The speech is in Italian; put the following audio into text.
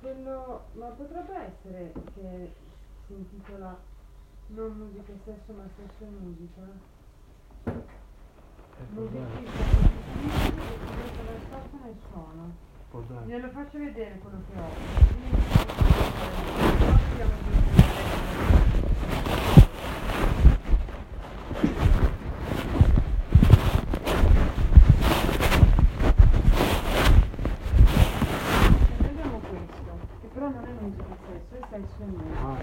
quello, ma potrebbe essere che si intitola non musica e sesso ma sesso e musica? Eh, può darsi. Glielo faccio vedere quello che ho. 啊。